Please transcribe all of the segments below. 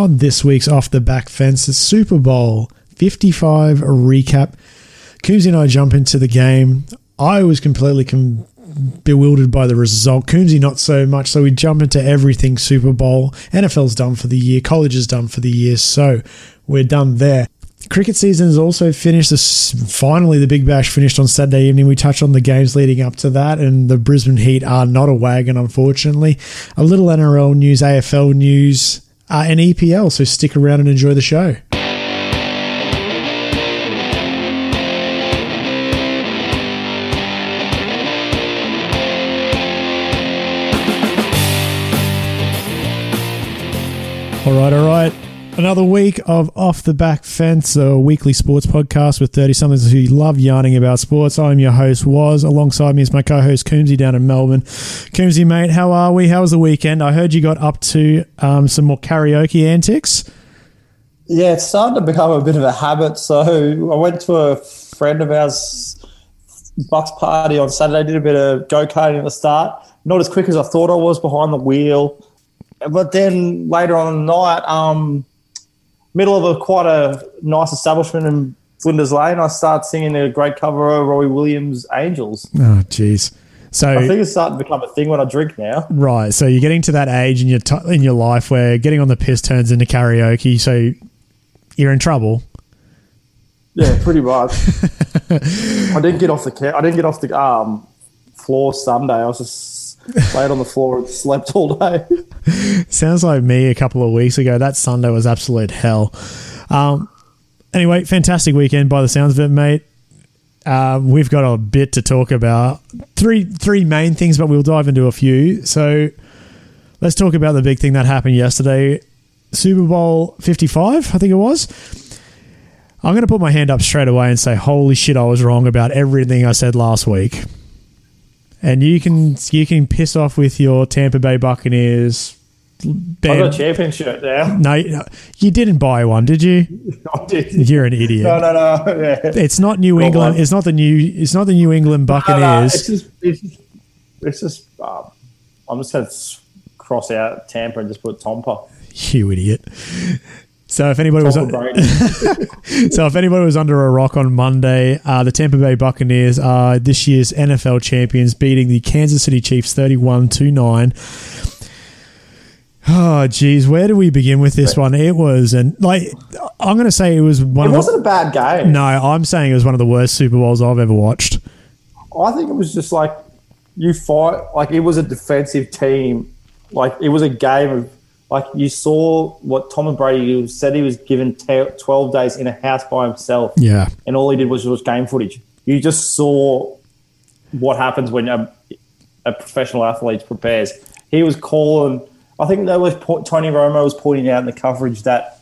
on this week's Off the Back Fence Super Bowl 55 recap. Coombsy and I jump into the game. I was completely com- bewildered by the result. Coombsy not so much. So we jump into everything Super Bowl. NFL's done for the year. College is done for the year. So we're done there. Cricket season is also finished. This, finally, the Big Bash finished on Saturday evening. We touched on the games leading up to that, and the Brisbane Heat are not a wagon, unfortunately. A little NRL news, AFL news, uh, and EPL. So stick around and enjoy the show. All right, all right. Another week of Off the Back Fence, a weekly sports podcast with 30 somethings who love yarning about sports. I'm your host, Was. Alongside me is my co host, Coombsy, down in Melbourne. Coombsy, mate, how are we? How was the weekend? I heard you got up to um, some more karaoke antics. Yeah, it's starting to become a bit of a habit. So I went to a friend of ours, Bucks party on Saturday, did a bit of go karting at the start. Not as quick as I thought I was behind the wheel but then later on the night, um, middle of a quite a nice establishment in Flinders Lane, I start singing a great cover of Robbie Williams' "Angels." Oh, jeez. So I think it's starting to become a thing when I drink now. Right. So you're getting to that age in your t- in your life where getting on the piss turns into karaoke. So you're in trouble. Yeah, pretty much. I didn't get off the ca- I didn't get off the um, floor Sunday. I was just laid on the floor and slept all day. Sounds like me a couple of weeks ago. That Sunday was absolute hell. Um, anyway, fantastic weekend by the sounds of it, mate. Uh, we've got a bit to talk about. Three three main things, but we'll dive into a few. So let's talk about the big thing that happened yesterday. Super Bowl 55, I think it was. I'm going to put my hand up straight away and say, holy shit, I was wrong about everything I said last week. And you can you can piss off with your Tampa Bay Buccaneers. I got a champion shirt now. No, you didn't buy one, did you? I did. You're an idiot. No, no, no. Yeah. It's not New Got England. one. It's not the new. It's not the New England No, no, Buccaneers. it's just, it's just, it's just um, I'm just going to cross out Tampa and just put Tompa. You idiot. So if anybody was Brady. so if anybody was under a rock on Monday, uh, the Tampa Bay Buccaneers are this year's NFL champions, beating the Kansas City Chiefs 31 to 9. Oh, geez, where do we begin with this one? It was, and like, I'm going to say it was one it of wasn't a bad the. game. No, I'm saying it was one of the worst Super Bowls I've ever watched. I think it was just like you fight, like it was a defensive team. Like it was a game of, like you saw what Tom and Brady said he was given te- 12 days in a house by himself. Yeah. and all he did was was game footage. You just saw what happens when a, a professional athlete prepares. He was calling. I think that was Tony Romo was pointing out in the coverage that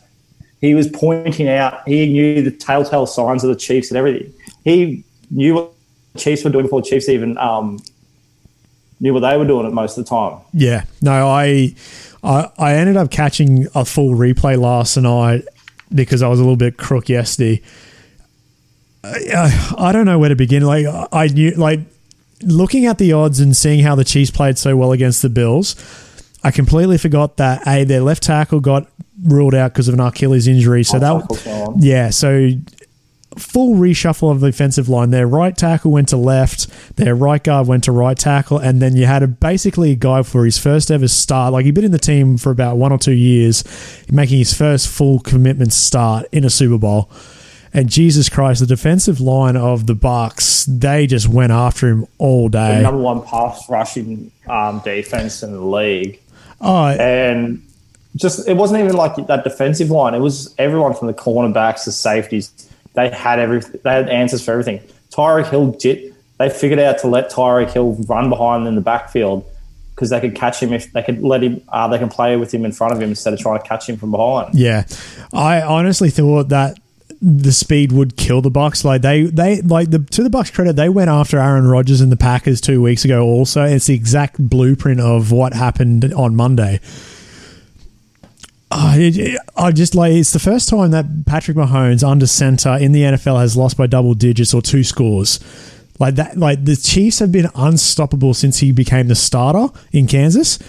he was pointing out. He knew the telltale signs of the Chiefs and everything. He knew what the Chiefs were doing before the Chiefs even um, knew what they were doing it most of the time. Yeah, no, I, I, I ended up catching a full replay last night because I was a little bit crook yesterday. I, I don't know where to begin. Like I knew, like looking at the odds and seeing how the Chiefs played so well against the Bills, I completely forgot that a their left tackle got ruled out because of an Achilles injury. So that Tackles yeah, so full reshuffle of the offensive line. Their right tackle went to left, their right guard went to right tackle, and then you had a, basically a guy for his first ever start. Like he'd been in the team for about one or two years, making his first full commitment start in a Super Bowl. And Jesus Christ, the defensive line of the Bucks, they just went after him all The day. number one pass rushing um, defense in the league. Oh, and just it wasn't even like that defensive line. It was everyone from the cornerbacks to safeties. They had every they had answers for everything. Tyreek Hill did. They figured out to let Tyreek Hill run behind in the backfield because they could catch him if they could let him. Uh, they can play with him in front of him instead of trying to catch him from behind. Yeah, I honestly thought that the speed would kill the Bucks. Like they, they like the to the Bucks credit, they went after Aaron Rodgers and the Packers two weeks ago. Also, it's the exact blueprint of what happened on Monday. I, just like it's the first time that Patrick Mahomes under center in the NFL has lost by double digits or two scores. Like that, like the Chiefs have been unstoppable since he became the starter in Kansas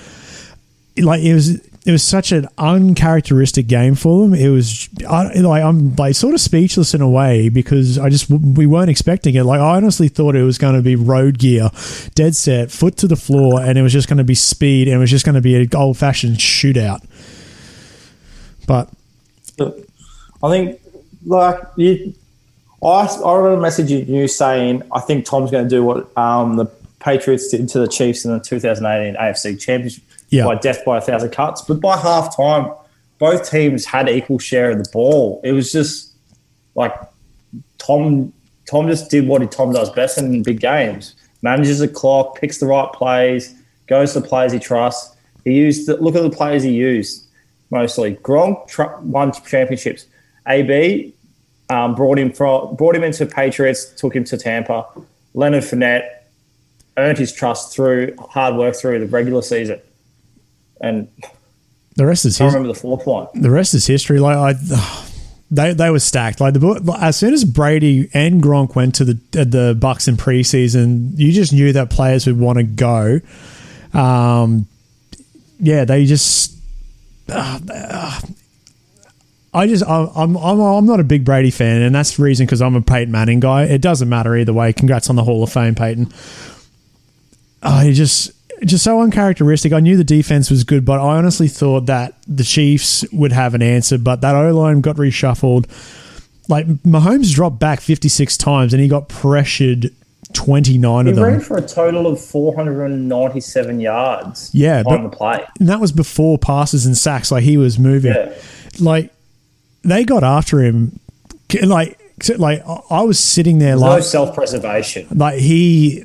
like it was it was such an uncharacteristic game for them. It was I, like I'm like sort of speechless in a way because I just we weren't expecting it. Like I honestly thought it was going to be road gear, dead set, foot to the floor, and it was just going to be speed and it was just going to be an old fashioned shootout. But I think like you, I I remember messaging you saying I think Tom's going to do what um, the Patriots did to the Chiefs in the 2018 AFC Championship Yeah. by death by a thousand cuts. But by half time, both teams had equal share of the ball. It was just like Tom. Tom just did what Tom does best in big games: manages the clock, picks the right plays, goes to the players he trusts. He used the, look at the players he used mostly. Gronk tr- won championships. AB um, brought him from brought him into Patriots, took him to Tampa. Leonard Fournette earned his trust through hard work through the regular season, and the rest is I his, remember the fourth one. the rest is history. Like I, they they were stacked. Like the as soon as Brady and Gronk went to the uh, the Bucks in preseason, you just knew that players would want to go. Um, yeah, they just. uh, uh, I just I'm, I'm I'm I'm not a big Brady fan, and that's the reason because I'm a Peyton Manning guy. It doesn't matter either way. Congrats on the Hall of Fame, Peyton. I just just so uncharacteristic. I knew the defense was good, but I honestly thought that the Chiefs would have an answer. But that O line got reshuffled. Like Mahomes dropped back 56 times, and he got pressured 29 He of them. ran for a total of 497 yards. Yeah, on the play. And that was before passes and sacks. Like he was moving. Yeah. Like they got after him. Like like I was sitting there No like self preservation. like he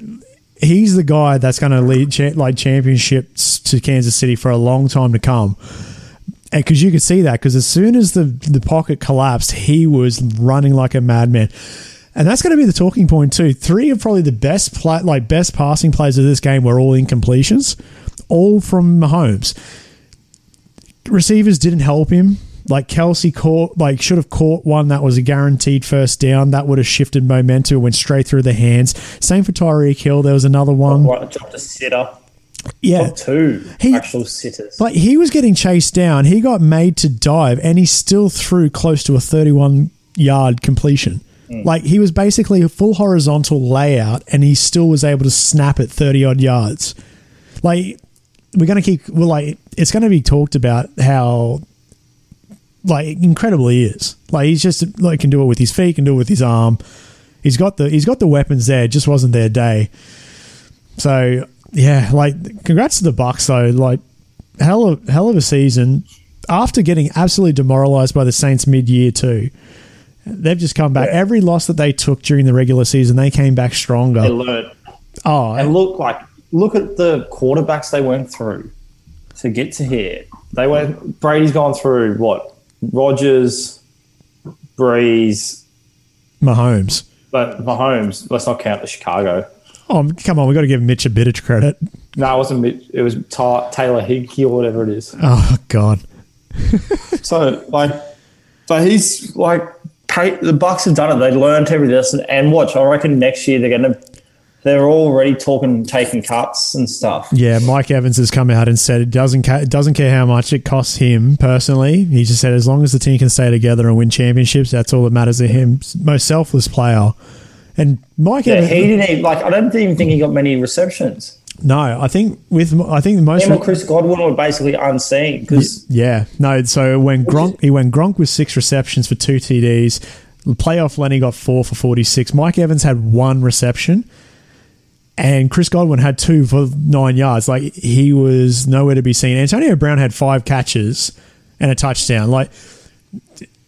he's the guy that's going to lead cha- like championships to Kansas City for a long time to come. Because you could see that, because as soon as the the pocket collapsed, he was running like a madman. And that's going to be the talking point too. Three of probably the best pla- like best passing plays of this game were all incompletions, all from Mahomes. Receivers didn't help him. Like Kelce caught, like should have caught one that was a guaranteed first down. That would have shifted momentum. Went straight through the hands. Same for Tyreek Hill. There was another one. Oh, right, dropped a sitter. Yeah, two He- actual sitters. like he was getting chased down. He got made to dive, and he still threw close to a 31 yard completion. Hmm. Like he was basically a full horizontal layout, and he still was able to snap at 30 odd yards. Like we're gonna keep. Well, like it's gonna be talked about how like incredible he is. Like he's just like can do it with his feet, can do it with his arm. He's got the he's got the weapons there. It just wasn't their day. So yeah, like congrats to the Bucks though. Like hell of hell of a season. After getting absolutely demoralized by the Saints mid year too, they've just come back. Yeah. Every loss that they took during the regular season, they came back they stronger. learned. Oh, And look like look at the quarterbacks they went through to get to here. They went Brady's gone through what? Rodgers, Brees, Mahomes. but Mahomes. Let's not count the Chicago. Oh, come on, we got to give Mitch a bit of credit. No, it wasn't. Mitch- It was Ty- Taylor Higbee or whatever it is. Oh God, So like, so he's like, the Bucks have done it. They learned every lesson. And watch, I reckon next year they're gonna. They're already talking taking cuts and stuff. yeah. Mike Evans has come out and said it doesn't ca- it doesn't care how much it costs him personally. He just said as long as the team can stay together and win championships, that's all that matters to him. Most selfless player. And Mike Yeah, Evans, he didn't even, like. I don't even think he got many receptions. no, I think with I think the most Him and Chris Godwin were basically unseen because Yeah, no. So when Gronk, he went Gronk with six receptions for two TDs. Playoff Lenny got four for forty six. Mike Evans had one reception, and Chris Godwin had two for nine yards. Like he was nowhere to be seen. Antonio Brown had five catches and a touchdown. Like,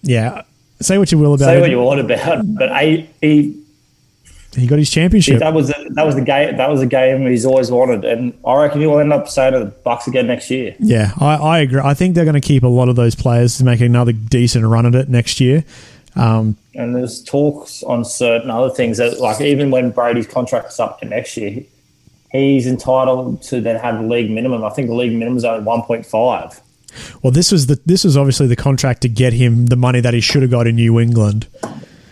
yeah. Say what you will about say it. what you want about, but I, he he got his championship. that was the, that was the game that was the game he's always wanted, and I reckon he'll end up staying at the Bucks again next year. Yeah, I, I agree. I think they're going to keep a lot of those players to make another decent run at it next year. Um, And there's talks on certain other things that, like, even when Brady's contract is up to next year, he's entitled to then have the league minimum. I think the league minimum is only 1.5. Well, this was the this was obviously the contract to get him the money that he should have got in New England.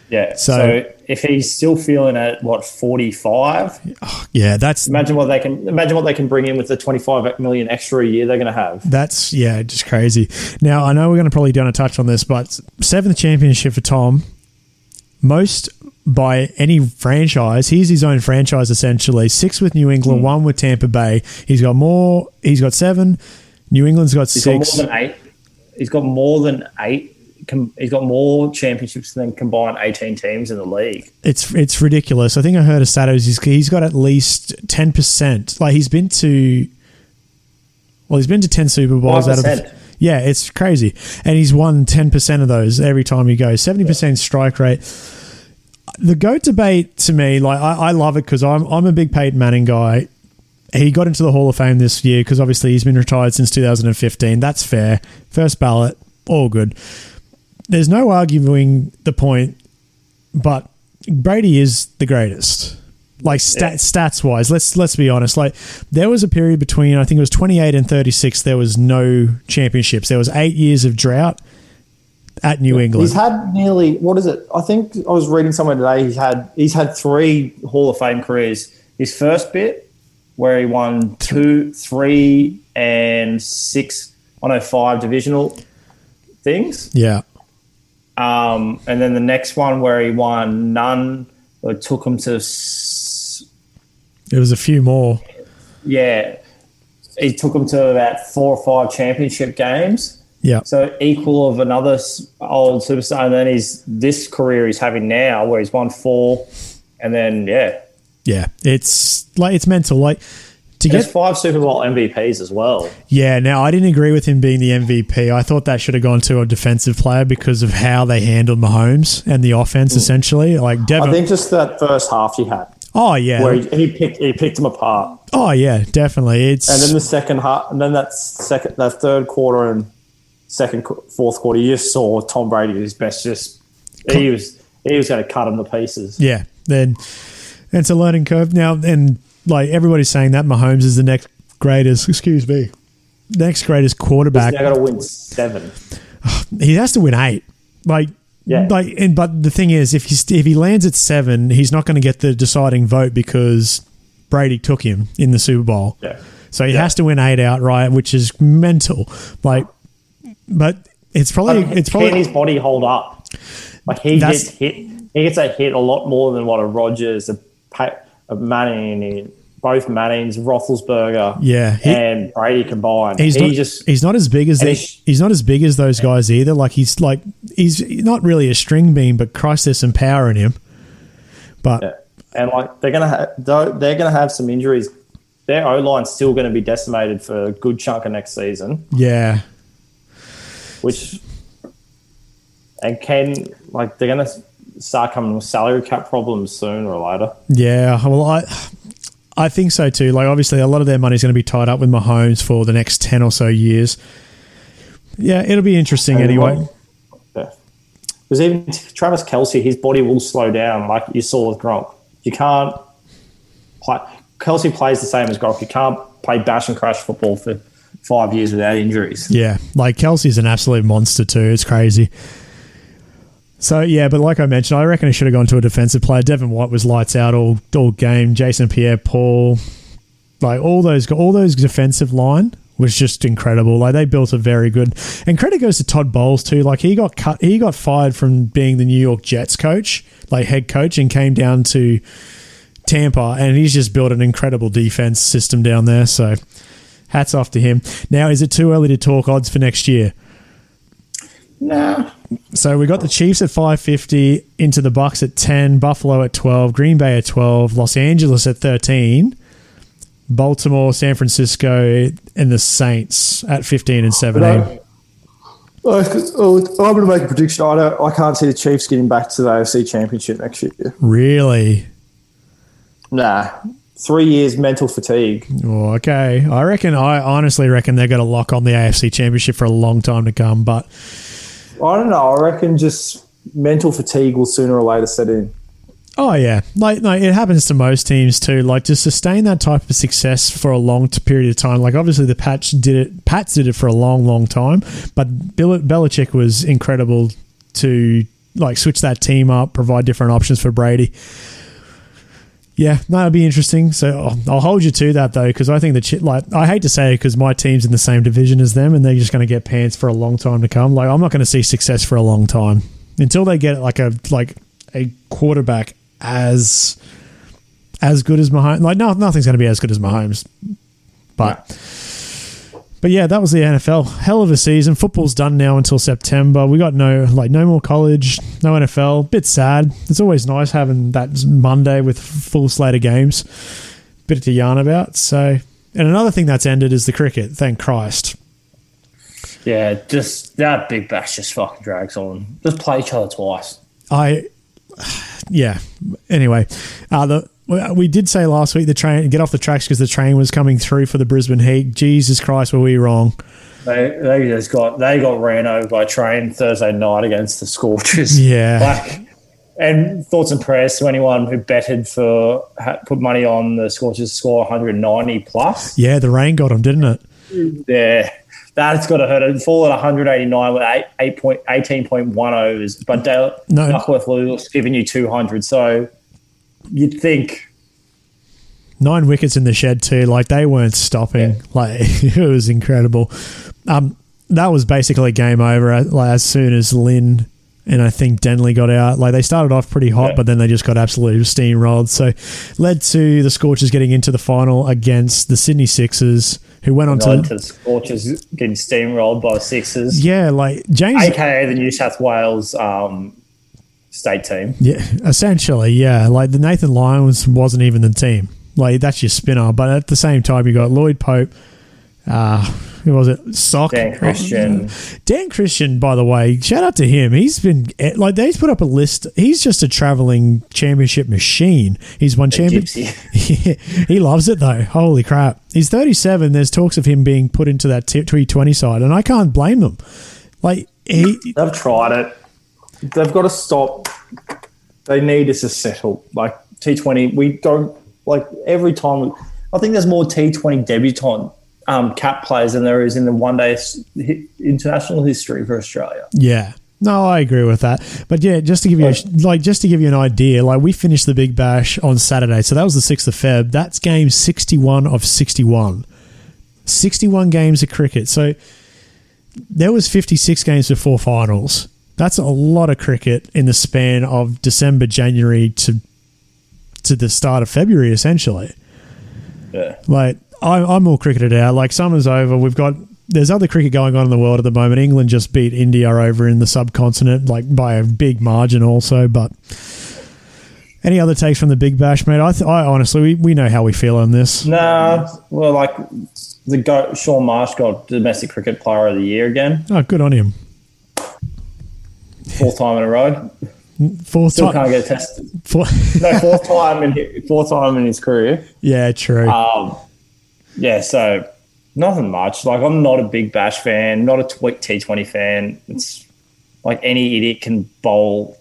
Yeah. So- So, if he's still feeling at what forty five, oh, Yeah, that's imagine what they can imagine what they can bring in with the twenty five million extra a year they're going to have. That's yeah, just crazy. Now I know we're going to probably down a touch on this, but seventh championship for Tom, most by any franchise. He's his own franchise essentially. Six with New England, hmm. one with Tampa Bay. He's got more. He's got seven. New England's got He's six. got more than eight. He's got more than eight. Com- He's got more championships than combined eighteen teams in the league. it's it's ridiculous. I think I heard a stat. He's he's got at least ten percent. Like he's been to. Well, he's been to ten Super Bowls out of. 5%. Yeah, it's crazy, and he's won ten percent of those every time he goes. Seventy percent strike rate. The goat debate to me, like I, I love it because I'm I'm a big Peyton Manning guy. He got into the Hall of Fame this year because obviously he's been retired since 2015. That's fair. First ballot, all good. There's no arguing the point, but Brady is the greatest. Like stat, Yeah. stats wise, let's let's be honest. Like there was a period between I think it was 28 and 36. There was no championships. There was eight years of drought at New England. He's had nearly what is it? I think I was reading somewhere today. He's had he's had three Hall of Fame careers. His first bit, where he won two, three, and six. I know five divisional things. yeah, Um, and then the next one where he won none, it took him to s- there was a few more. yeah, he took him to about four or five championship games. Yeah, So equal of another old superstar, and then he's this career he's having now, where he's won four, and then yeah, yeah. It's like it's mental. Like to get five Super Bowl MVPs as well. Yeah, now I didn't agree with him being the MVP. I thought that should have gone to a defensive player because of how they handled Mahomes and the offense. Hmm. Essentially, like Devin. I think just that first half he had, oh yeah, where he, he picked he picked them apart, oh yeah, definitely. It's and then the second half, and then that second that third quarter and second fourth quarter, you just saw Tom Brady at his best. Just he was he was going to cut him to pieces. yeah. Then it's a learning curve now, and like everybody's saying that Mahomes is the next greatest. Excuse me, next greatest He's quarterback. now got to win seven. he has to win eight. Like, Yeah. like, and but the thing is, if he if he lands at seven, he's not going to get the deciding vote because Brady took him in the Super Bowl. Yeah. So he Yeah. has to win eight outright, which is mental. Like, but it's probably it's can probably his body hold up? Like he gets hit, he gets a hit a lot more than what a Rodgers, a Manning, both Mannings, Roethlisberger, Yeah, he- and Brady combined. he's he not just he's not as big as he's- he's not as big as those guys either. Like he's like he's not really a string bean, but Christ, there's some power in him. But yeah. and like they're gonna ha- they're gonna have some injuries. Their O line's still going to be decimated for a good chunk of next season, yeah, which and can like they're going to start coming with salary cap problems sooner or later. Yeah, well, I I think so too. Like, obviously, a lot of their money is going to be tied up with Mahomes for the next ten or so years. Yeah, it'll be interesting anyway. Yeah. Because even Travis Kelce, his body will slow down, like you saw with Gronk. You can't play. Kelce plays the same as Gronk. You can't play bash and crash football for five years without injuries. Yeah, like Kelce's an absolute monster too. It's crazy. So yeah, but like I mentioned, I reckon it should have gone to a defensive player. Devin White was lights out all all game. Jason Pierre-Paul, like all those all those defensive line was just incredible. Like they built a very good. And credit goes to Todd Bowles too. Like he got cut, he got fired from being the New York Jets coach, like head coach, and came down to Tampa, and he's just built an incredible defense system down there. So hats off to him. Now, is it too early to talk odds for next year? Nah. So we got the Chiefs at 550, into the Bucks at 10, Buffalo at 12, Green Bay at 12, Los Angeles at 13, Baltimore, San Francisco, and the Saints at 15 and 17. I'm going to make a prediction. I, don't, I can't see the Chiefs getting back to the AFC Championship next year. Really? Nah. Three years mental fatigue. Oh, okay. I reckon, I honestly reckon they're going to lock on the AFC Championship for a long time to come, but I don't know. I reckon just mental fatigue will sooner or later set in. Oh yeah, like like it happens to most teams too. Like to sustain that type of success for a long period of time. Like obviously the Pats did it. Pats did it for a long, long time. But Bill Belichick was incredible to like switch that team up, provide different options for Brady. Yeah, no, it'd be interesting. So I'll, I'll hold you to that though, because I think the Chi- like I hate to say it because my team's in the same division as them, and they're just going to get pants for a long time to come. Like I'm not going to see success for a long time until they get like a like a quarterback as as good as Mahomes. Like no, nothing's going to be as good as Mahomes, but. But yeah, that was the NFL. Hell of a season. Football's done now until September. We got no like no more college, no NFL. Bit sad. It's always nice having that Monday with full slate of games. Bit to yarn about. So, and another thing that's ended is the cricket. Thank Christ. Yeah, just that big bash just fucking drags on. Just play each other twice. I, yeah. Anyway, uh, the Uh, we did say last week the train get off the tracks because the train was coming through for the Brisbane Heat. Jesus Christ, were we wrong? They they just got they got ran over by train Thursday night against the Scorchers. Yeah. Like, and thoughts and prayers to anyone who betted for put money on the Scorchers score 190 plus. Yeah, the rain got them, didn't it? Yeah. That's got to hurt. It fall at 189 with eight, eight point, 18.1 overs, but Dale No. Duckworth Lewis giving you 200. So you'd think Nine wickets in the shed too. Like they weren't stopping. Yeah. Like it was incredible. Um, that was basically game over as, like, as soon as Lynn and I think Denley got out. Like they started off pretty hot, Yeah. but then they just got absolutely steamrolled. So led to the Scorchers getting into the final against the Sydney Sixers, who went on to to the Scorchers getting steamrolled by the Sixers, yeah, like James. aka the New South Wales um, state team. Yeah, essentially, yeah. Like the Nathan Lyons wasn't even the team. Like that's your spinner, but at the same time, you got Lloyd Pope. Uh, who was it? Sock. Dan Christian. Dan Christian, by the way, shout out to him. He's been eh, like they've put up a list. He's just a traveling championship machine. He's won champion. gypsy. he loves it though. Holy crap! He's 37. There's talks of him being put into that T- T20 side, and I can't blame them. Like he, They've tried it. They've got to stop. They need us to settle. Like T20, we don't like every time. I think there's more T20 debutant um, cap players than there is in the one day international history for Australia. Yeah. No, I agree with that. But yeah, just to give you a, like just to give you an idea, like we finished the Big Bash on Saturday, so that was the sixth of Feb. That's game sixty-one of sixty-one. Sixty-one games of cricket. So there was fifty-six games before finals. That's a lot of cricket in the span of December, January to to the start of February, essentially. Yeah. Like I, I'm all cricketed out. Like summer's over. We've got there's other cricket going on in the world at the moment. England just beat India over in the subcontinent, like by a big margin, also. But any other takes from the Big Bash, mate? I, th- I honestly, we, we know how we feel on this. Nah, well, like the go- Shaun Marsh got domestic cricket player of the year again, Oh, good on him. Fourth time in a row. Fourth Still time. can't get tested. four- No, fourth time in fourth time in his career. yeah, true. Um, yeah, so nothing much. Like I'm not a big Bash fan, not a tw- T20 fan. It's like any idiot can bowl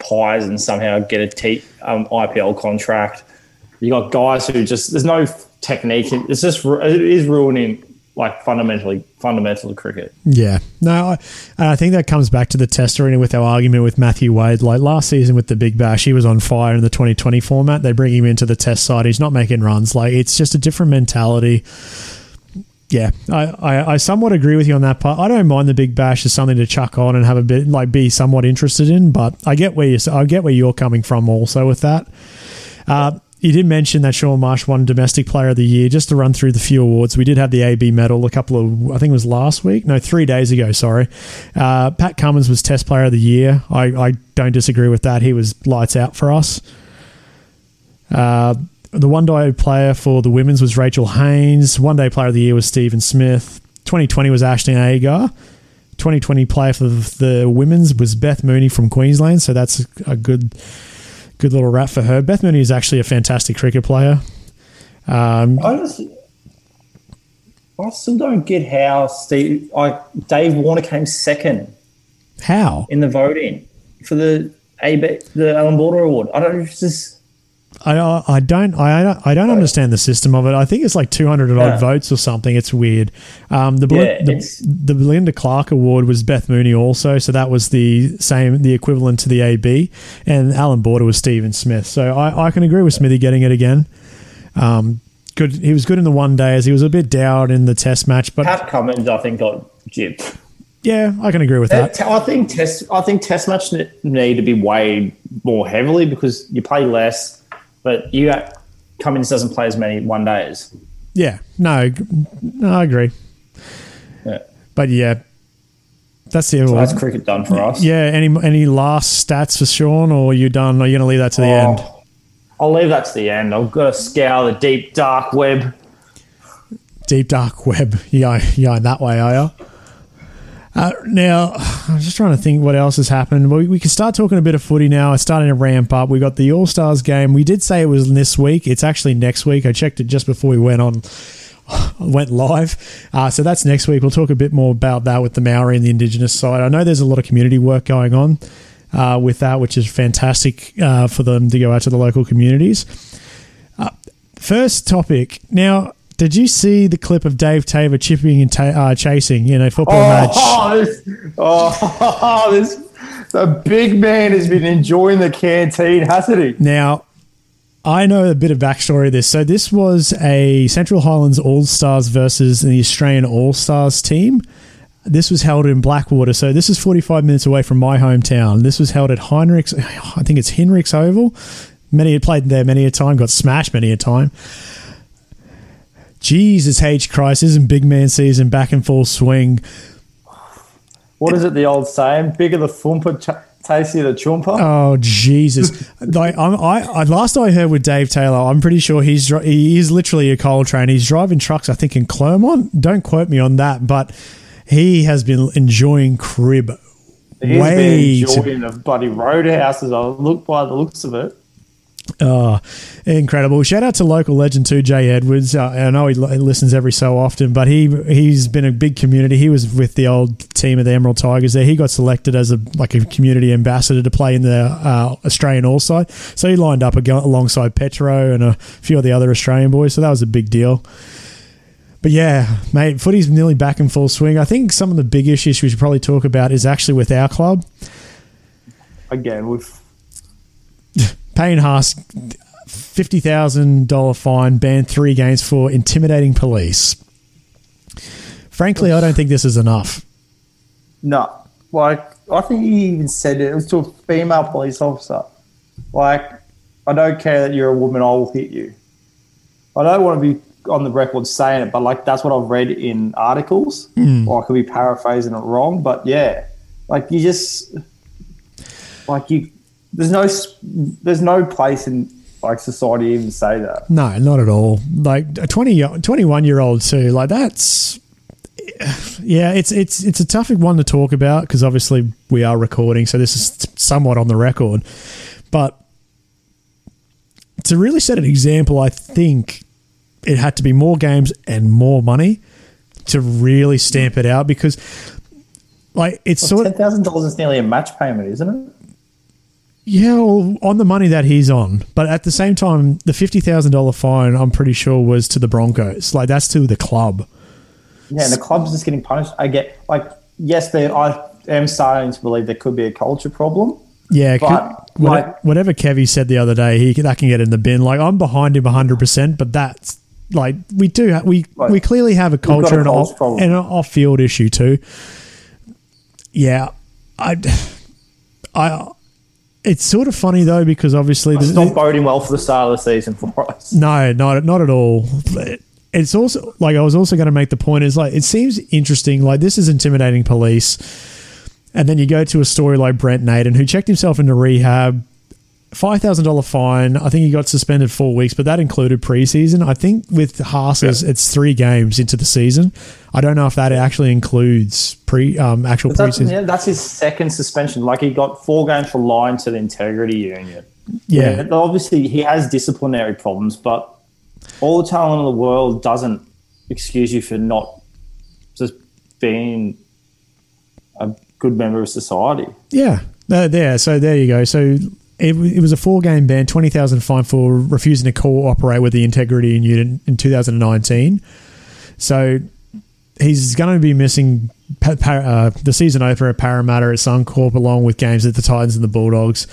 pies and somehow get a T um, IPL contract. You got guys who just there's no technique. It's just it is ruining like fundamentally fundamental to cricket. Yeah, no, I, and I think that comes back to the test arena with our argument with Matthew Wade. Like last season with the Big Bash, he was on fire in the 2020 format. They bring him into the test side. He's not making runs. Like it's just a different mentality. Yeah, I, I, I somewhat agree with you on that part. I don't mind the Big Bash as something to chuck on and have a bit like be somewhat interested in, but I get where you I get where you're coming from also with that. Uh, you did mention that Shaun Marsh won Domestic Player of the Year. Just to run through the few awards, we did have the AB medal a couple of, I think it was last week, no, three days ago. Sorry, uh, Pat Cummins was Test Player of the Year. I, I don't disagree with that. He was lights out for us. Uh, the one day player for the women's was Rachel Haynes. One day player of the year was Steven Smith. 2020 was Ashton Agar. 2020 player for the women's was Beth Mooney from Queensland. So that's a good, good little rap for her. Beth Mooney is actually a fantastic cricket player. Um, I just I still don't get how Steve I, Dave Warner came second how? in the voting for the AB the Allan Border Award. I don't it's just I, I don't I I don't understand the system of it. I think it's like two hundred Yeah. odd votes or something. It's weird. Um, the, Yeah, the it's- the Belinda Clark Award was Beth Mooney also, so that was the same the equivalent to the AB, and Allan Border was Steven Smith. So I, I can agree with Smithy getting it again. Um, good. He was good in the one day as he was a bit down in the Test match, but Pat Cummins, I think, got gypped. yeah, I can agree with that. I think test. I think test match ne- need to be weighed more heavily because you play less, but you got, Cummins doesn't play as many one days. Yeah, no, no, I agree. Yeah. But yeah, that's the So that's cricket done for us. Yeah. Any any last stats for Shaun, or are you done? Are you going to leave that to the Oh, end? I'll leave that to the end. I've got to scour the deep dark web. Deep dark web. Yeah, yeah, that way, are you? Uh, now, I'm just trying to think what else has happened. We, we can start talking a bit of footy now. It's starting to ramp up. We got the All Stars game. We did say it was this week. It's actually next week. I checked it just before we went on, went live. Uh, so that's next week. We'll talk a bit more about that with the Maori and the Indigenous side. I know there's a lot of community work going on uh, with that, which is fantastic uh, for them to go out to the local communities. Uh, first topic. Now, did you see the clip of Dave Taylor chipping and ta- uh, chasing in a football match? Oh, this, oh, this, the big man has been enjoying the canteen, hasn't he? Now, I know a bit of backstory of this. So this was a Central Highlands All Stars versus the Australian All Stars team. This was held in Blackwater, so this is 45 minutes away from my hometown. This was held at Heinrichs, I think it's Henrichs Oval. Many had played there many a time, got smashed many a time. Jesus H. Christ, isn't big man season back in full swing? What is it, the old saying? Bigger the thumper, ch- tastier the chumper? Oh Jesus! like I'm, I, I, last I heard with Dave Taylor, I'm pretty sure he's he is literally a coal train. He's driving trucks, I think, in Clermont. Don't quote me on that, but he has been enjoying crib He's way been enjoying the bloody roadhouses. I look by the looks of it. Oh, incredible! Shout out to local legend too, Jay Edwards. Uh, I know he li- listens every so often, but he he's been a big community. He was with the old team of the Emerald Tigers. There, he got selected as a like a community ambassador to play in the uh, Australian All Side. So he lined up alongside Petro and a few of the other Australian boys. So that was a big deal. But yeah, mate, footy's nearly back in full swing. I think some of the big issues we should probably talk about is actually with our club. Again, we've Payne Haas, fifty thousand dollar fine, banned three games for intimidating police. Frankly, I don't think this is enough. no. Like I think he even said it. It was to a female police officer. Like I don't care that you're a woman. I will hit you. I don't want to be on the record saying it, but like that's what I've read in articles. Hmm. Or I could be paraphrasing it wrong, but yeah, like you just like you. There's no there's no place in like society to even say that. No, not at all. Like a 20, 21 year old too. Like that's yeah, it's it's it's a tough one to talk about because obviously we are recording, so this is somewhat on the record. But to really set an example, I think it had to be more games and more money to really stamp it out because like it's sort Ten thousand dollars is nearly a match payment, isn't it? Yeah well, on the money that he's on but at the same time the $50000 fine i'm pretty sure was to the broncos like that's to the club Yeah, and the club's just getting punished. I get like yes, they. I am starting to believe there could be a culture problem. Yeah, But, could- like- whatever Kevy said the other day, he that can get in the bin. Like I'm behind him 100, percent but that's like we do ha- we Like, we clearly have a got a culture and, off, and an off field issue too. Yeah, I, I, it's sort of funny though because obviously It's not boding well for the start of the season for us. no, not not at all. It's also like I was also going to make the point is like it seems interesting. Like this is intimidating police, and then you go to a story like Brent Naden who checked himself into rehab, five thousand dollar fine. I think he got suspended four weeks, but that included preseason. I think with Haas's, it's three games into the season. I don't know if that actually includes pre um, actual That's, preseason. yeah, that's his second suspension. Like he got four games for lying to the integrity union. Yeah. obviously he has disciplinary problems, but all the talent in the world doesn't excuse you for not just being a good member of society. Yeah, uh, there. So there you go. So it, it was a four game ban, 20,000 fine for refusing to cooperate with the integrity unit in 2019. So he's going to be missing pa- pa- uh, the season opener at Parramatta at Suncorp, along with games at the Titans and the Bulldogs.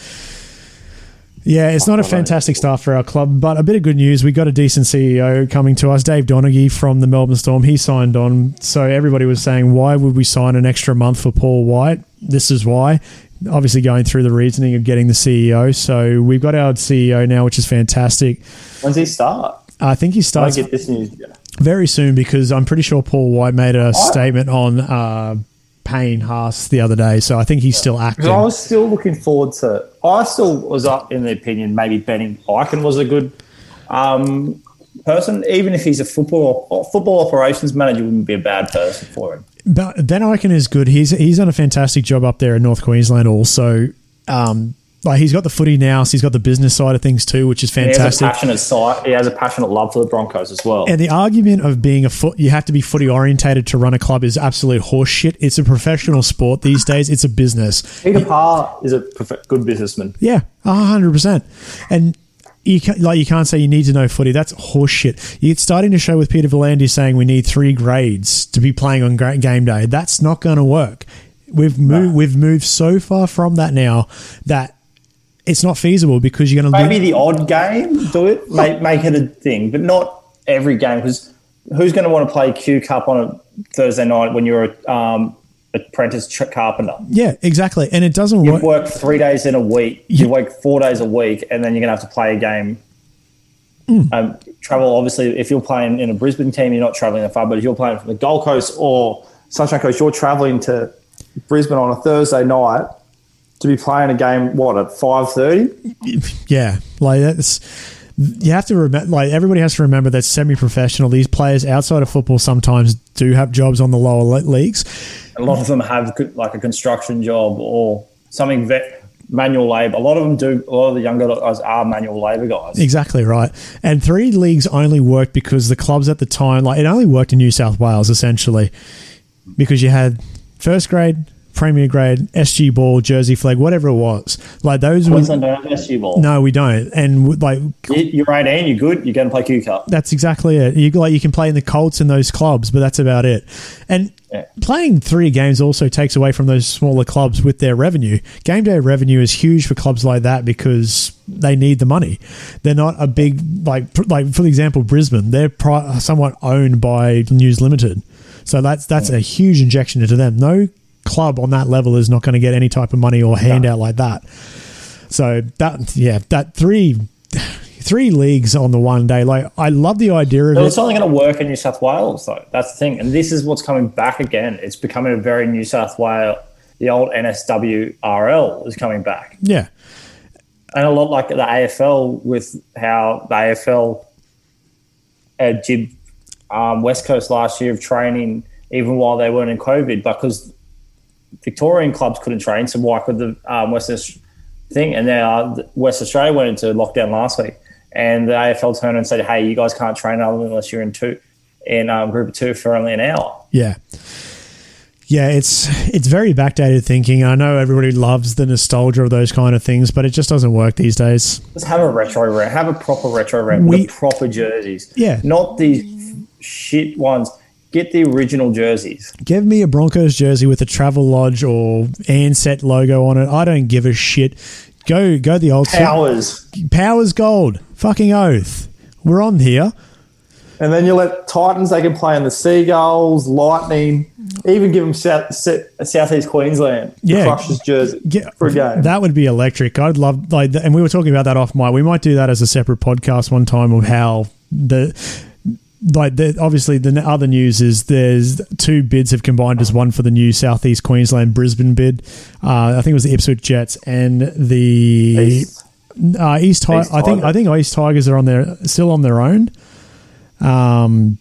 Yeah, it's not a fantastic start for our club, but a bit of good news. We got a decent CEO coming to us, Dave Donaghy from the Melbourne Storm. He signed on. So everybody was saying, why would we sign an extra month for Paul White? This is why. Obviously, going through the reasoning of getting the CEO. So we've got our CEO now, which is fantastic. When's he start? I think he I starts get this news. very soon because I'm pretty sure Paul White made a statement on uh, Payne Haas the other day. So I think he's still active. I was still looking forward to. I still was up in the opinion maybe Benny Ikin was a good um, person, even if he's a football football operations manager, wouldn't be a bad person for him. But Ben Ikin is good. He's he's done a fantastic job up there in North Queensland. Also, um, like he's got the footy now, so he's got the business side of things too, which is fantastic. He has a passionate side. He has a passionate love for the Broncos as well. And the argument of being a foot, you have to be footy orientated to run a club is absolute horseshit. It's a professional sport these days. It's a business. Peter Parr is a prof- good businessman. Yeah, hundred percent. And you can, like you can't say you need to know footy. That's horseshit. It's starting to show with Peter V'landys saying we need three grades to be playing on game day. That's not going to work. We've moved. We've moved so far from that now that it's not feasible because you're going to Maybe the odd game, do it, make, make it a thing, but not every game. Because who's going to want to play Q Cup on a Thursday night when you're a um, apprentice ch- carpenter? yeah, exactly. And it doesn't You work. work three days in a week. You work four days a week, and then you're going to have to play a game. Um, travel, obviously, if you're playing in a Brisbane team, you're not traveling that far. But if you're playing from the Gold Coast or Sunshine Coast, you're traveling to Brisbane on a Thursday night to be playing a game. What at five thirty? Yeah, like that's you have to remember. Like everybody has to remember that semi-professional. These players outside of football sometimes do have jobs on the lower le- leagues. A lot of them have like a construction job or something vet manual labor. A lot of them do. A lot of the younger guys are manual labor guys. Exactly right. And three leagues only worked because the clubs at the time, like it only worked in New South Wales essentially, because you had first grade, premier grade, SG ball, Jersey Flegg, whatever it was. Like those were. Queensland don't have SU ball. No, we don't. And like You- You're 18, you're good, you're going to play Q Cup. That's exactly it. You like you can play in the Colts and those clubs, but that's about it. And Yeah. playing three games also takes away from those smaller clubs with their revenue. Game day revenue is huge for clubs like that because they need the money. They're not a big like like for example Brisbane. They're pri- somewhat owned by News Limited, so that's that's a huge injection into them. No club on that level is not going to get any type of money or handout like that. So that yeah, that three three leagues on the one day. Like I love the idea of No, it. it's only going to work in New South Wales, though. That's the thing. And this is what's coming back again. It's becoming a very New South Wales. The old NSWRL is coming back. Yeah, And a lot like the AFL, with how the AFL uh, did um, West Coast last year of training, even while they weren't in COVID, because Victorian clubs couldn't train. So why could the um, West Aus- thing? And now West Australia went into lockdown last week, and the AFL turned and said, "Hey, you guys can't train unless you're in two in um, group of two for only an hour." yeah, yeah. It's it's very backdated thinking. I know everybody loves the nostalgia of those kind of things, but it just doesn't work these days. Let's have a retro rent. Have a proper retro rent We- with proper jerseys. Yeah. not these shit ones. Get the original jerseys. Give me a Broncos jersey with a Travelodge or Ansett logo on it. I don't give a shit. Go go the old Powers. Powers Gold. Fucking oath. We're on here. And then you let Titans, they can play in the Seagulls, Lightning, even give them South, Southeast Queensland, Yeah. Crushers jersey Yeah, for a game. That would be electric. I'd love like, and we were talking about that off mic. We might do that as a separate podcast one time of how the like the, obviously the other news is there's two bids have combined as one for the new southeast Queensland Brisbane bid. Uh, I think it was the Ipswich Jets and the East. uh, East, Ti- East I think I think East Tigers are on their still on their own. Um,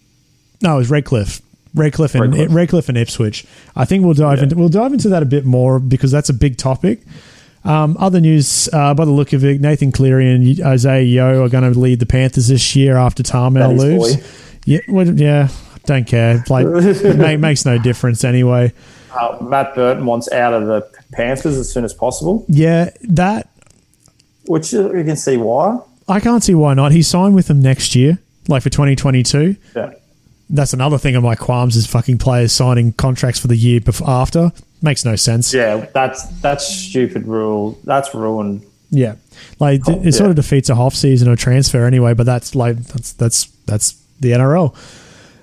no, it was Redcliffe. Redcliffe and Redcliffe. Redcliffe and Ipswich. I think we'll dive into we'll dive into that a bit more because that's a big topic. Um, other news, uh, by the look of it, Nathan Cleary and Isaah Yeo are going to lead the Panthers this year after Tarmel leaves. boy. Yeah, well, yeah, don't care. Like, it ma- makes no difference anyway. Uh, Matt Burton wants out of the Panthers as soon as possible. Yeah, that which you can see why. I can't see why not. He signed with them next year, like for 2022. Yeah. That's another thing of my qualms is fucking players signing contracts for the year before after. Makes no sense. Yeah, that's that's stupid rule. That's ruined. Yeah, like it, it sort of defeats a half season of transfer anyway. But that's like that's that's that's the NRL.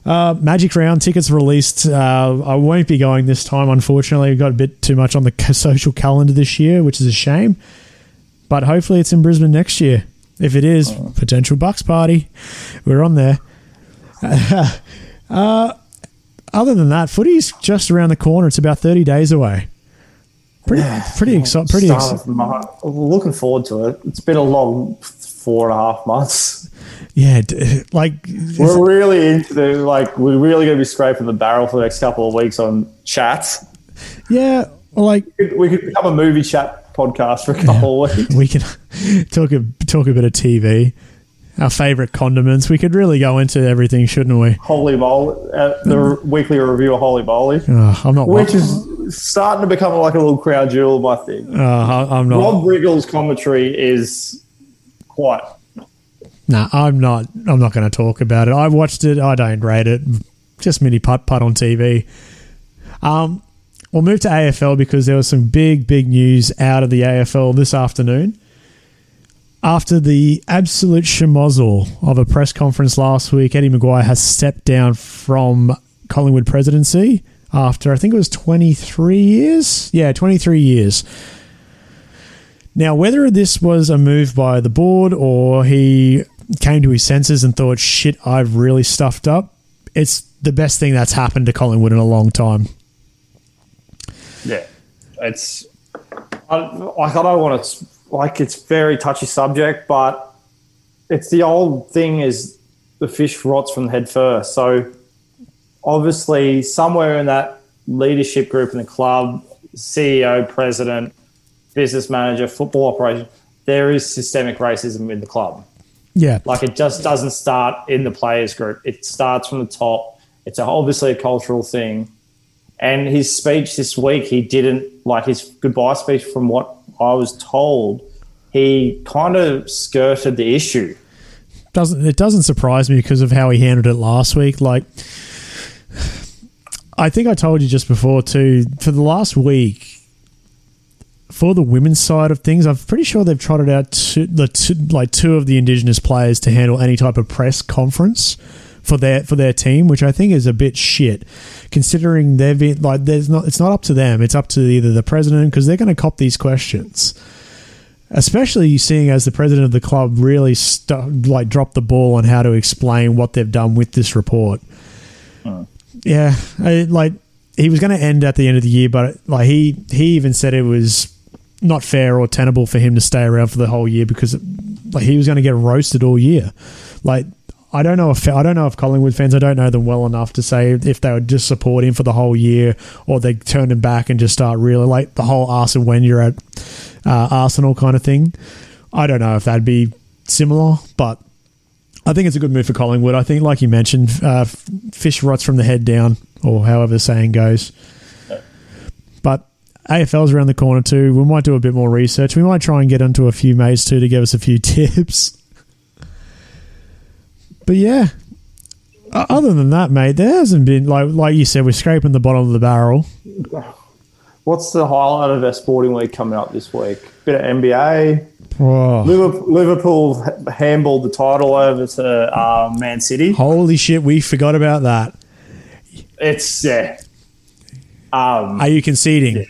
Uh, Magic round tickets released. Uh, I won't be going this time, unfortunately. We've got a bit too much on the social calendar this year, which is a shame. But hopefully, it's in Brisbane next year. If it is, potential Bucks party. We're on there. uh, other than that, footy's just around the corner. It's about 30 days away. Pretty, pretty exciting. Pretty Start exciting. looking forward to it. It's been a long four and a half months. Yeah, like We're really into the like. We're really going to be scraping the barrel for the next couple of weeks on chats. yeah, like We could- We could become a movie chat podcast for a couple of weeks. we can talk a talk a bit of TV. Our favorite condiments. We could really go into everything, shouldn't we? Holy moly! Uh, the weekly review of Holey Moley, Uh, I'm not. which is starting to become like a little crown jewel of my thing. uh, I- I'm not. Rob Riggle's commentary is quite. Nah, I'm not. I'm not going to talk about it. I watched it. I don't rate it. Just mini putt putt on TV. Um, we'll move to AFL because there was some big, big news out of the AFL this afternoon. After the absolute schmozzle of a press conference last week, Eddie McGuire has stepped down from Collingwood presidency after I think it was 23 years. Yeah, 23 years. Now, whether this was a move by the board or he came to his senses and thought, shit, I've really stuffed up, it's the best thing that's happened to Collingwood in a long time. Yeah, it's. I, like I don't want to. Like it's very touchy subject, but it's the old thing is the fish rots from the head first. So obviously, somewhere in that leadership group in the club, CEO, president, business manager, football operation, there is systemic racism in the club. Yeah. Like it just doesn't start in the players group. It starts from the top. It's a, obviously a cultural thing. And his speech this week, he didn't like his goodbye speech. From what I was told, he kind of skirted the issue. doesn't it doesn't surprise me because of how he handled it last week. Like, I think I told you just before too. For the last week, for the women's side of things, I'm pretty sure they've trotted out two, the two, like two of the Indigenous players to handle any type of press conference for their for their team, which I think is a bit shit, considering they've been like there's not it's not up to them. It's up to either the president because they're going to cop these questions especially seeing as the president of the club really stu- like dropped the ball on how to explain what they've done with this report. Yeah, I, like he was going to end at the end of the year, but like he he even said it was not fair or tenable for him to stay around for the whole year because like he was going to get roasted all year. Like I don't know if I don't know if Collingwood fans I don't know them well enough to say if they would just support him for the whole year or they turn him back and just start really like the whole Arsenal when you're at uh, Arsenal kind of thing. I don't know if that'd be similar, but I think it's a good move for Collingwood. I think, like you mentioned, uh, fish rots from the head down, or however the saying goes. But AFL's around the corner too. We might do a bit more research. We might try and get onto a few mates too to give us a few tips. But yeah, other than that, mate, there hasn't been like like you said. We're scraping the bottom of the barrel. What's the highlight of our sporting week coming up this week? Bit of NBA. Oh, Liverpool, Liverpool handballed the title over to uh, Man City. holy shit, we forgot about that. It's yeah. Um, Are you conceding? yeah.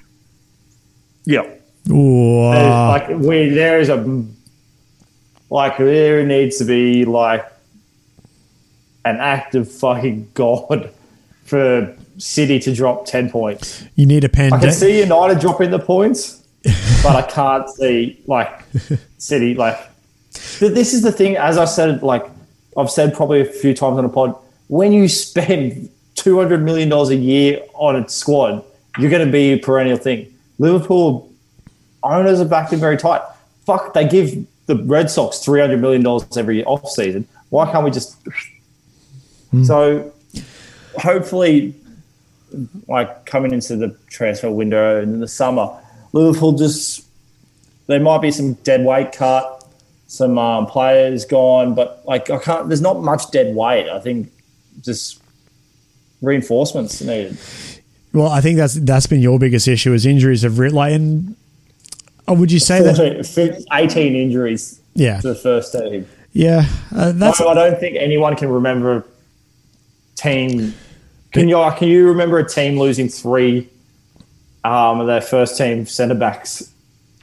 Uh, like we there is a like there needs to be like an act of fucking god for City to drop ten points. you need a pen. I can see United dropping the points, but I can't see like City like. Th- This is the thing, as I said, like I've said probably a few times on the pod. When you spend two hundred million dollars a year on a squad, you're going to be a perennial thing. Liverpool owners are backed in very tight. Fuck, they give the Red Sox three hundred million dollars every off season. Why can't we just? So, hopefully, like coming into the transfer window in the summer, Liverpool just there might be some dead weight cut, some um, players gone, but like I can't. There's not much dead weight. I think just reinforcements needed. Well, I think that's that's been your biggest issue is injuries re- like. And oh, would you say that? 18 injuries Yeah, to the first team. yeah. Uh, that's I, I don't think anyone can remember team. Can you can you remember a team losing three um, of their first team centre backs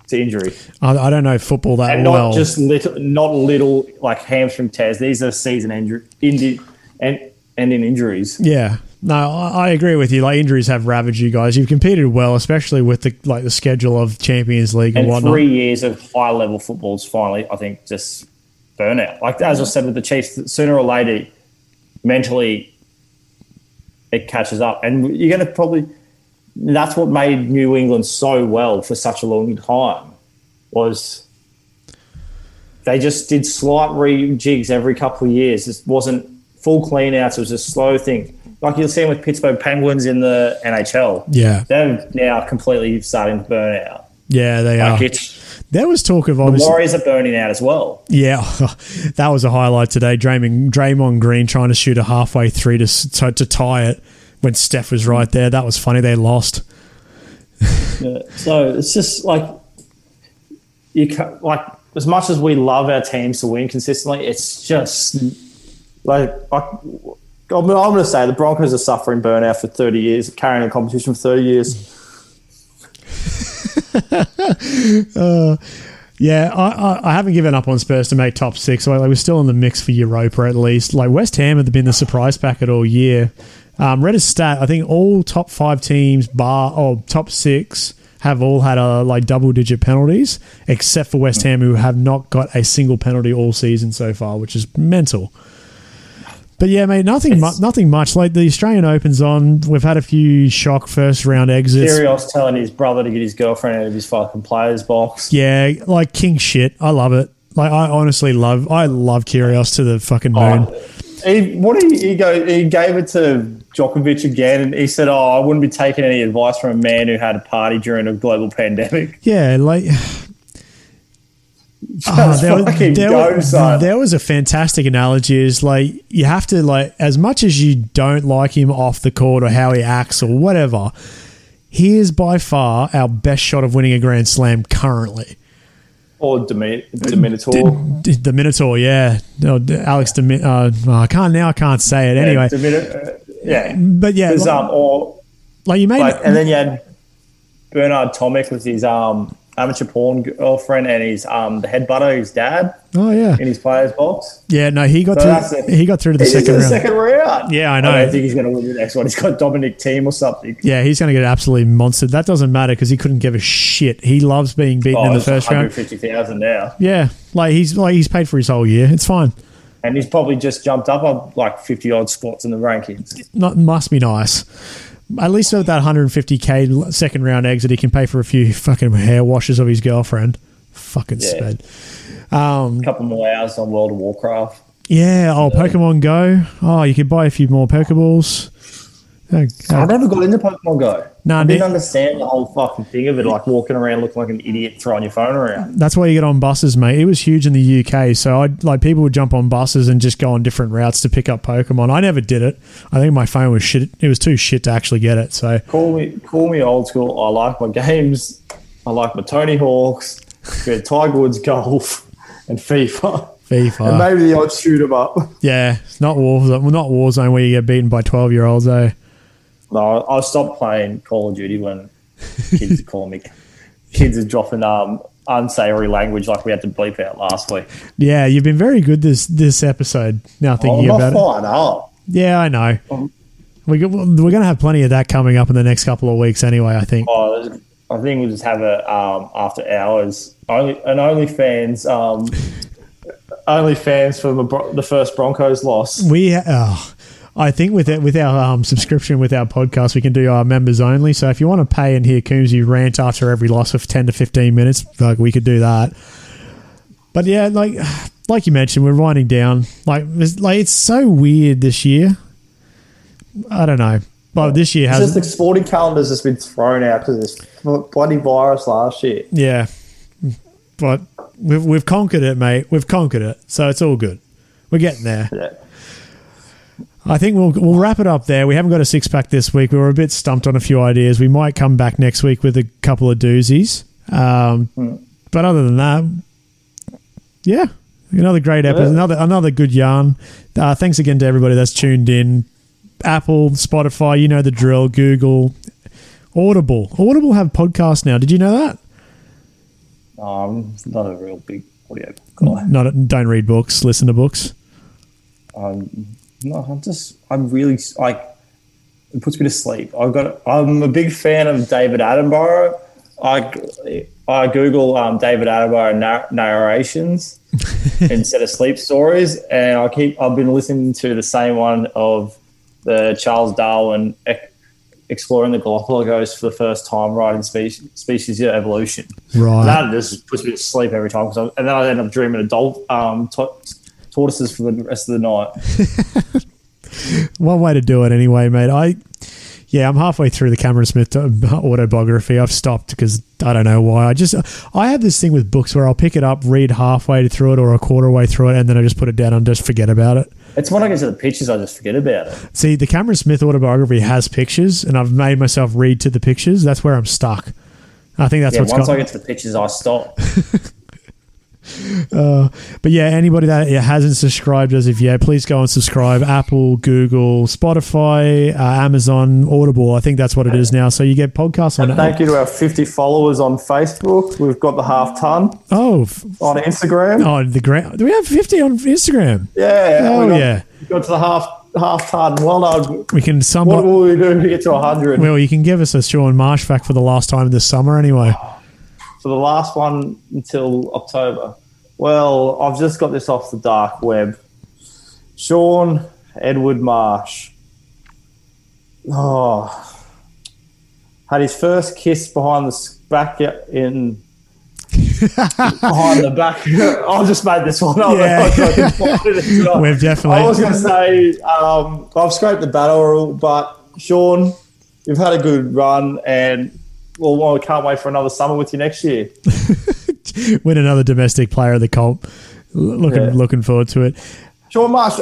to injury, I, I don't know football that and not well. just little, not little like hamstring tears. These are season injury, indi- and ending injuries. Yeah. No, I I agree with you. Like injuries have ravaged you guys. You've competed well, especially with the like the schedule of Champions League and, And whatnot. three years of high level football's finally, I think, just burnout. Like as I said with the Chiefs, sooner or later, mentally, it catches up, and you're going to probably. That's what made New England so well for such a long time, was they just did slight rejigs every couple of years. It wasn't full clean outs. It was a slow thing, like you're seeing with Pittsburgh Penguins in the NHL. Yeah, They're now completely starting to burn out. yeah, they Like are. There was talk of the obviously. Warriors are burning out as well. Yeah, that was a highlight today. Draymond, Draymond Green trying to shoot a halfway three to, to to tie it when Steph was right there. That was funny. They lost. Yeah. So it's just like you ca like as much as we love our teams to win consistently, it's just like like I'm, I'm going to say the Broncos are suffering burnout for 30 years, carrying a competition for 30 years. Uh, yeah, I, I, I haven't given up on Spurs to make top six. Like, we're still in the mix for Europa at least. Like West Ham have been the surprise packet all year. Um, read a stat. I think all top five teams, bar or top six, have all had a like double digit penalties, except for West hmm. Ham, who have not got a single penalty all season so far, which is mental. But yeah, mate, nothing, mu- nothing much. Like the Australian Open's on. We've had a few shock first round exits. Kyrgios telling his brother to get his girlfriend out of his fucking players box. Yeah, like king shit. I love it. Like I honestly love. I love Kyrgios to the fucking moon. Oh, he, what he, he go? He gave it to Djokovic again, and he said, "Oh, I wouldn't be taking any advice from a man who had a party during a global pandemic." Yeah, like Ah, there, was, there, go, was, there was a fantastic analogy. Is like you have to like as much as you don't like him off the court or how he acts or whatever. He is by far our best shot of winning a Grand Slam currently. or Domin- Dominitor. D- the Minotaur, yeah, no, Alex. Demi- uh, I can't now. I can't say it anyway. Yeah, Domin- uh, yeah. But yeah, like, um, or like you made like, and then you had Bernard Tomic with his um amateur porn girlfriend and his um the headbutter, his dad oh yeah, in his players box. yeah. No, he got So through. it. He got through to the second the round. second round. Yeah, I know. I don't think he's going to win the next one. He's got Dominic Thiem or something. Yeah, he's going to get absolutely monstered. That doesn't matter because he couldn't give a shit. He loves being beaten Oh, in the first round. 150,000 now. Yeah, like he's like he's paid for his whole year. It's fine. And he's probably just jumped up on like 50 odd spots in the rankings. Not must be nice. At least with that 150k second round exit, he can pay for a few fucking hair washes of his girlfriend. Fucking Yeah. sped. Um, A couple more hours on World of Warcraft. yeah. Oh, Pokemon Go. Oh, you could buy a few more Pokeballs. Oh, I never got into Pokemon Go. Nah, I didn't ne- understand the whole fucking thing of it, like walking around looking like an idiot throwing your phone around. That's why you get on buses, mate. It was huge in the UK. So I like people would jump on buses and just go on different routes to pick up Pokemon. I never did it. I think my phone was shit. It was too shit to actually get it. So Call me, call me old school. I like my games. I like my Tony Hawks, Tiger Woods golf, and FIFA, FIFA. and maybe the odd shoot 'em up. yeah, it's not Warzone. Well, not Warzone where you get beaten by twelve year olds. Eh? No, I stopped playing Call of Duty when kids are calling me. Kids are dropping um unsavory language like we had to bleep out last week. Yeah, you've been very good this this episode. Now Oh, thinking I'm about it. up. Yeah, I know. Um, we we're going to have plenty of that coming up in the next couple of weeks. Anyway, I think. Oh, I think we'll just have a um, after hours only an OnlyFans um, OnlyFans for the, the first Broncos loss. We, oh, I think with it, with our um, subscription with our podcast, we can do our members only. So if you want to pay and hear Coombsy rant after every loss of ten to fifteen minutes, like we could do that. But yeah, like like you mentioned, we're winding down. Like it's, like it's so weird this year. I don't know. Well, this year It's has just the sporting calendar's just been thrown out because of this bloody virus last year. yeah. but we've we've conquered it, mate. We've conquered it, so it's all good. We're getting there. Yeah. I think we'll we'll wrap it up there. We haven't got a six pack this week. We were a bit stumped on a few ideas. We might come back next week with a couple of doozies. Um, But other than that, yeah, another great episode, Yeah. another another good yarn. Uh, thanks again to everybody that's tuned in. Apple, Spotify, you know the drill. Google, Audible. Audible have podcasts now. Did you know that? Um, not a real big audio guy. Not don't read books, listen to books. Um, no, I'm just, I'm really like, it puts me to sleep. I've got, I'm a big fan of David Attenborough. I, I Google um, David Attenborough nar- narrations instead of sleep stories, and I keep, I've been listening to the same one of the Charles Darwin ec- exploring the Galapagos for the first time, writing species, species evolution. Right. That just puts me to sleep every time, 'cause I, and then I end up dreaming of um, to- tortoises for the rest of the night. One way to do it, anyway, mate. I, yeah, I'm halfway through the Cameron Smith autobiography. I've stopped because I don't know why. I just, I have this thing with books where I'll pick it up, read halfway through it or a quarter way through it, and then I just put it down and just forget about it. It's when I get to the pictures, I just forget about it. See, the Cameron Smith autobiography has pictures, and I've made myself read to the pictures. That's where I'm stuck. I think that's Yeah, what's once got. I get to the pictures, I stop. But yeah, anybody that hasn't subscribed as of yet, please go and subscribe. Apple, Google, Spotify, uh, Amazon, Audible. I think that's what it is now. So you get podcasts on. Thank you to our 50 followers on Facebook. We've got the half ton Oh, f- on Instagram. oh, the ground. Do we have fifty on Instagram? Yeah. Oh we got, yeah, we got to the half half ton. Well done. we can What somewhat. will we do to get to 100? Well, you can give us a Shaun Marsh fact for the last time this summer, anyway. For the last one until October. Well, I've just got this off the dark web. Shaun Edward Marsh. Oh, had his first kiss behind the back in behind the back. I just made this one up. Yeah. I couldn't find it tonight. We've definitely- I was going to say um, I've scraped the battle, rule, but Shaun, you've had a good run, and well, I can't wait for another summer with you next year. Win another domestic player of the comp. Looking Yeah. looking forward to it. Shaun Marsh,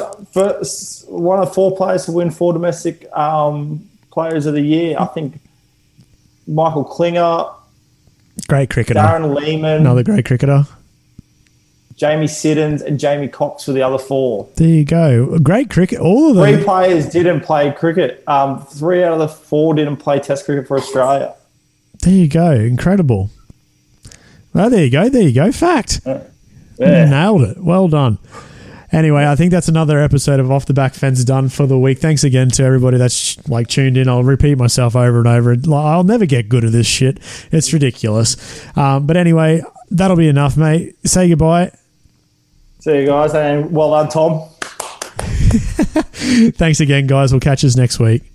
one of four players to win four domestic um, players of the year. I think Michael Klinger, Great cricketer. Darren Lehmann, Another great cricketer. Jamie Siddons, and Jamie Cox were the other four. There you go. Great cricket. All of Three players didn't play cricket. Um, three out of the four didn't play Test cricket for Australia. There you go. Incredible. Well, there you go. There you go. Fact. Yeah. Nailed it. Well done. Anyway, I think that's another episode of Off the Back Fence done for the week. Thanks again to everybody that's like tuned in. I'll repeat myself over and over. I'll never get good at this shit. It's ridiculous. Um, but anyway, that'll be enough, mate. Say goodbye. See you guys, and well done, Tom. Thanks again, guys. We'll catch us next week.